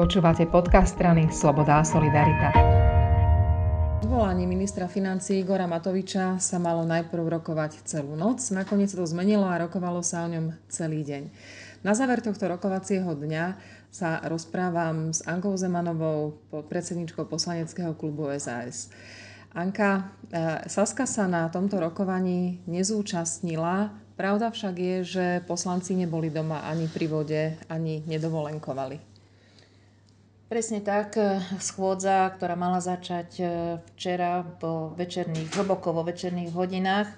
Počúvate podcast strany Sloboda a Solidarita. Zvolanie ministra financí Igora Matoviča sa malo najprv rokovať celú noc, nakoniec to zmenilo a rokovalo sa o ňom celý deň. Na záver tohto rokovacieho dňa sa rozprávam s Ankou Zemanovou, predsedničkou poslaneckého klubu SAS. Anka, e, Saska sa na tomto rokovaní nezúčastnila, pravda však je, že poslanci neboli doma ani pri vode, ani nedovolenkovali. Presne tak, e, schôdza, ktorá mala začať e, včera po večerných, hlboko vo večerných hodinách, e,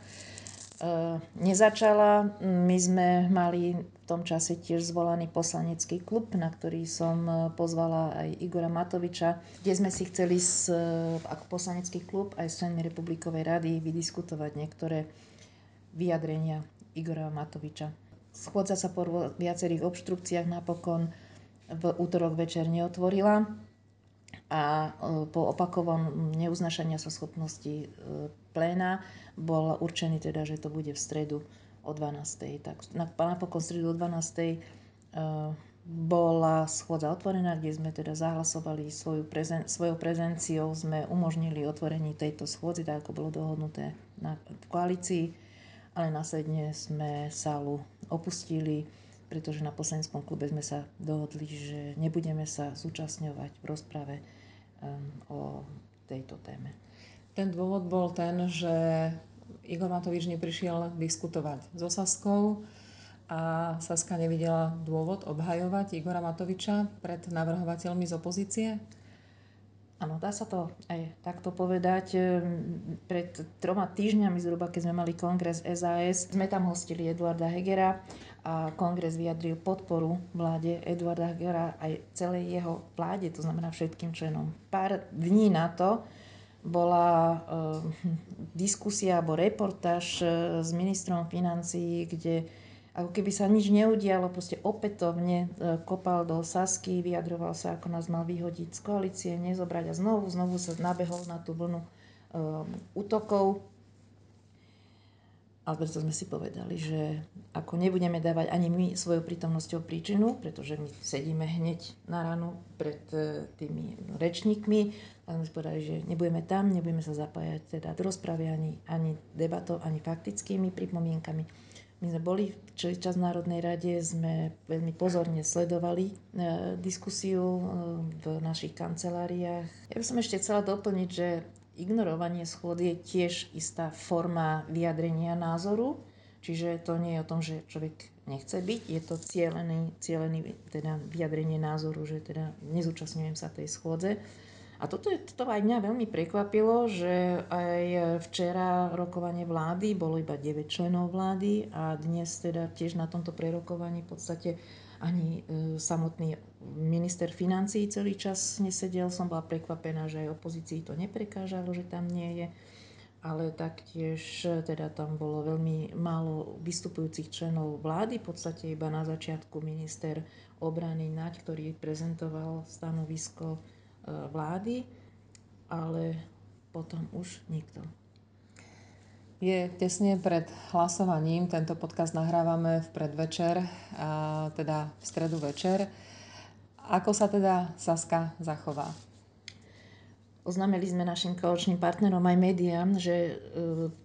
nezačala. My sme mali v tom čase tiež zvolaný poslanecký klub, na ktorý som pozvala aj Igora Matoviča, kde sme si chceli s, ako poslanecký klub aj s členmi Republikovej rady vydiskutovať niektoré vyjadrenia Igora Matoviča. Schôdza sa po viacerých obštrukciách napokon v útorok večer neotvorila a e, po opakovanom neuznašania sa schopnosti e, pléna bol určený teda, že to bude v stredu o 12. Tak napokon stredu o 12. E, bola schôdza otvorená, kde sme teda zahlasovali svoju prezen- svojou prezenciou, sme umožnili otvorenie tejto schôdzy, tak ako bolo dohodnuté na, koalícii, ale následne sme sálu opustili pretože na poslaneckom klube sme sa dohodli, že nebudeme sa zúčastňovať v rozprave um, o tejto téme. Ten dôvod bol ten, že Igor Matovič neprišiel diskutovať so Saskou a Saska nevidela dôvod obhajovať Igora Matoviča pred navrhovateľmi z opozície? Áno, dá sa to aj takto povedať. Pred troma týždňami zhruba, keď sme mali kongres SAS, sme tam hostili Eduarda Hegera a kongres vyjadril podporu vláde Eduarda Hegera aj celej jeho vláde, to znamená všetkým členom. Pár dní na to bola e, diskusia alebo reportáž uh, s ministrom financií, kde ako keby sa nič neudialo, proste opätovne uh, kopal do Sasky, vyjadroval sa, ako nás mal vyhodiť z koalície, nezobrať a znovu, znovu sa nabehol na tú vlnu útokov ale preto sme si povedali, že ako nebudeme dávať ani my svojou prítomnosťou príčinu, pretože my sedíme hneď na ránu pred e, tými rečníkmi, tak sme si povedali, že nebudeme tam, nebudeme sa zapájať teda do rozpravy ani, ani debatou, ani faktickými pripomienkami. My sme boli v čas Národnej rade, sme veľmi pozorne sledovali e, diskusiu e, v našich kanceláriách. Ja by som ešte chcela doplniť, že ignorovanie schôd je tiež istá forma vyjadrenia názoru, čiže to nie je o tom, že človek nechce byť, je to cieľený, cieľený teda vyjadrenie názoru, že teda nezúčastňujem sa tej schôdze. A toto, toto aj mňa veľmi prekvapilo, že aj včera rokovanie vlády, bolo iba 9 členov vlády a dnes teda tiež na tomto prerokovaní v podstate ani e, samotný minister financí celý čas nesedel. Som bola prekvapená, že aj opozícii to neprekážalo, že tam nie je. Ale taktiež teda tam bolo veľmi málo vystupujúcich členov vlády, v podstate iba na začiatku minister obrany Naď, ktorý prezentoval stanovisko e, vlády, ale potom už nikto. Je tesne pred hlasovaním, tento podcast nahrávame v predvečer, a teda v stredu večer. Ako sa teda Saska zachová? Oznámili sme našim koaličným partnerom aj médiám, že e,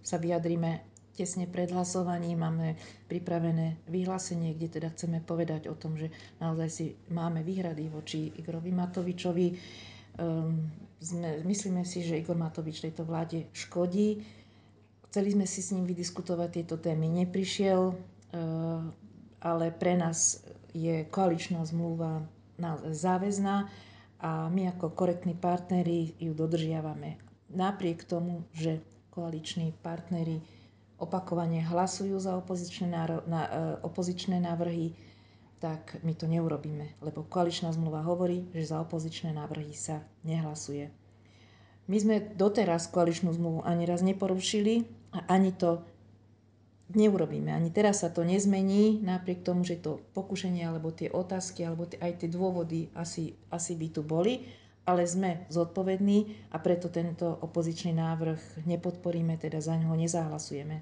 sa vyjadríme tesne pred hlasovaním. Máme pripravené vyhlásenie, kde teda chceme povedať o tom, že naozaj si máme výhrady voči Igorovi Matovičovi. Sme, myslíme si, že Igor Matovič tejto vláde škodí. Chceli sme si s ním vydiskutovať tieto témy. Neprišiel, uh, ale pre nás je koaličná zmluva záväzná a my ako korektní partneri ju dodržiavame. Napriek tomu, že koaliční partneri opakovane hlasujú za opozičné, náro- na, e, opozičné návrhy, tak my to neurobíme, lebo koaličná zmluva hovorí, že za opozičné návrhy sa nehlasuje. My sme doteraz koaličnú zmluvu ani raz neporušili a ani to neurobíme. Ani teraz sa to nezmení, napriek tomu, že to pokušenie, alebo tie otázky, alebo tie, aj tie dôvody asi, asi by tu boli, ale sme zodpovední a preto tento opozičný návrh nepodporíme, teda za ňoho nezahlasujeme.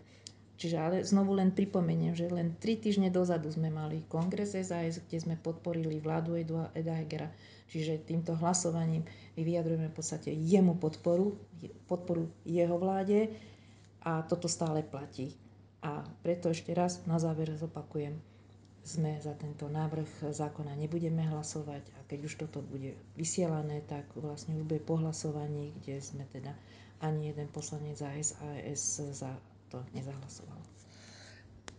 Čiže ale znovu len pripomeniem, že len tri týždne dozadu sme mali kongres SAS, kde sme podporili vládu Eda Hegera. Čiže týmto hlasovaním my vyjadrujeme v podstate jemu podporu, podporu jeho vláde a toto stále platí. A preto ešte raz na záver zopakujem, sme za tento návrh zákona nebudeme hlasovať a keď už toto bude vysielané, tak vlastne už bude po hlasovaní, kde sme teda ani jeden poslanec za SAS za to nezahlasoval.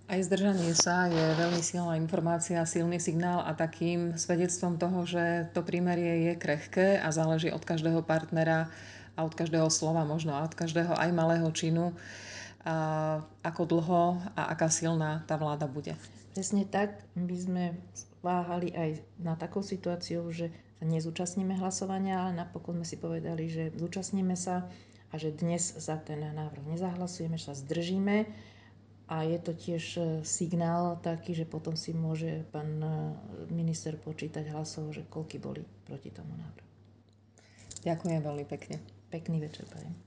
Aj zdržanie sa je veľmi silná informácia, silný signál a takým svedectvom toho, že to prímerie je krehké a záleží od každého partnera a od každého slova, možno a od každého aj malého činu, a ako dlho a aká silná tá vláda bude. Presne tak. My sme váhali aj na takou situáciu, že sa nezúčastníme hlasovania, ale napokon sme si povedali, že zúčastníme sa a že dnes za ten návrh nezahlasujeme, že sa zdržíme a je to tiež e, signál taký, že potom si môže pán e, minister počítať hlasov, že koľky boli proti tomu návrhu. Ďakujem veľmi pekne. Pekný večer, pani.